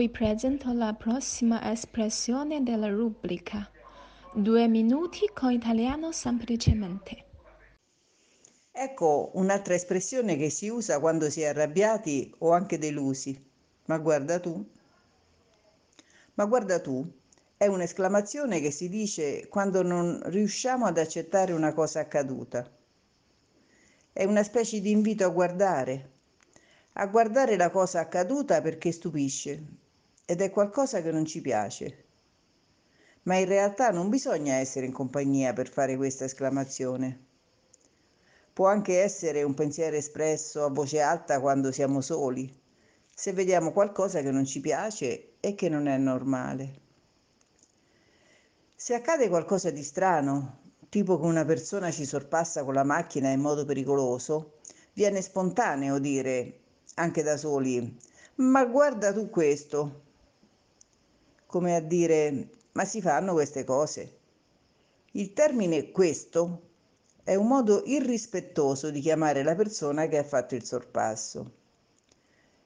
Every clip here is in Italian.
cui presento la prossima espressione della rubrica. Due minuti con italiano semplicemente. Ecco un'altra espressione che si usa quando si è arrabbiati o anche delusi. Ma guarda tu. Ma guarda tu è un'esclamazione che si dice quando non riusciamo ad accettare una cosa accaduta. È una specie di invito a guardare, a guardare la cosa accaduta perché stupisce ed è qualcosa che non ci piace. Ma in realtà non bisogna essere in compagnia per fare questa esclamazione. Può anche essere un pensiero espresso a voce alta quando siamo soli, se vediamo qualcosa che non ci piace e che non è normale. Se accade qualcosa di strano, tipo che una persona ci sorpassa con la macchina in modo pericoloso, viene spontaneo dire, anche da soli, ma guarda tu questo, come a dire, ma si fanno queste cose. Il termine questo è un modo irrispettoso di chiamare la persona che ha fatto il sorpasso.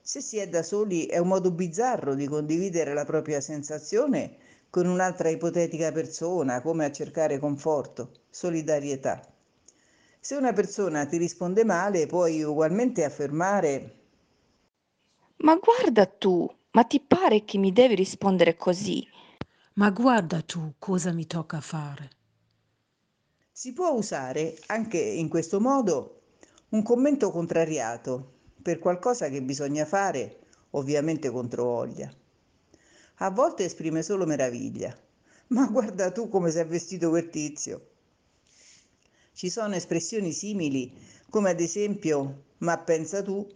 Se si è da soli è un modo bizzarro di condividere la propria sensazione con un'altra ipotetica persona, come a cercare conforto, solidarietà. Se una persona ti risponde male, puoi ugualmente affermare Ma guarda tu, ma ti pare che mi devi rispondere così? Ma guarda tu cosa mi tocca fare. Si può usare anche in questo modo un commento contrariato per qualcosa che bisogna fare, ovviamente contro voglia. A volte esprime solo meraviglia. Ma guarda tu come sei vestito quel tizio. Ci sono espressioni simili, come ad esempio ma pensa tu,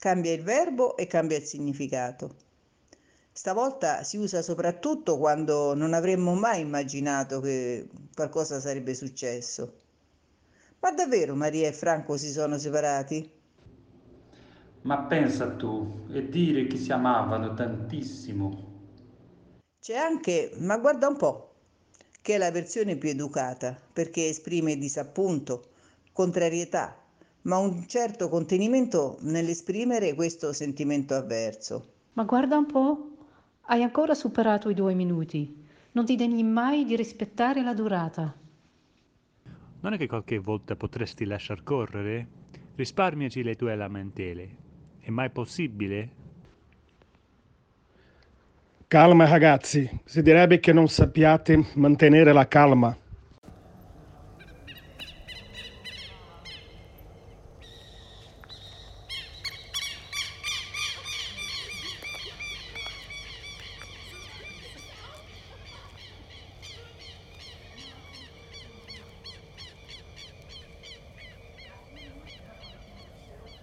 cambia il verbo e cambia il significato. Stavolta si usa soprattutto quando non avremmo mai immaginato che qualcosa sarebbe successo. Ma davvero Maria e Franco si sono separati? Ma pensa tu, e dire che si amavano tantissimo. C'è anche, ma guarda un po', che è la versione più educata, perché esprime disappunto, contrarietà, ma un certo contenimento nell'esprimere questo sentimento avverso. Ma guarda un po', hai ancora superato i due minuti. Non ti degni mai di rispettare la durata. Non è che qualche volta potresti lasciar correre? Risparmiaci le tue lamentele. È mai possibile? Calma ragazzi, si direbbe che non sappiate mantenere la calma.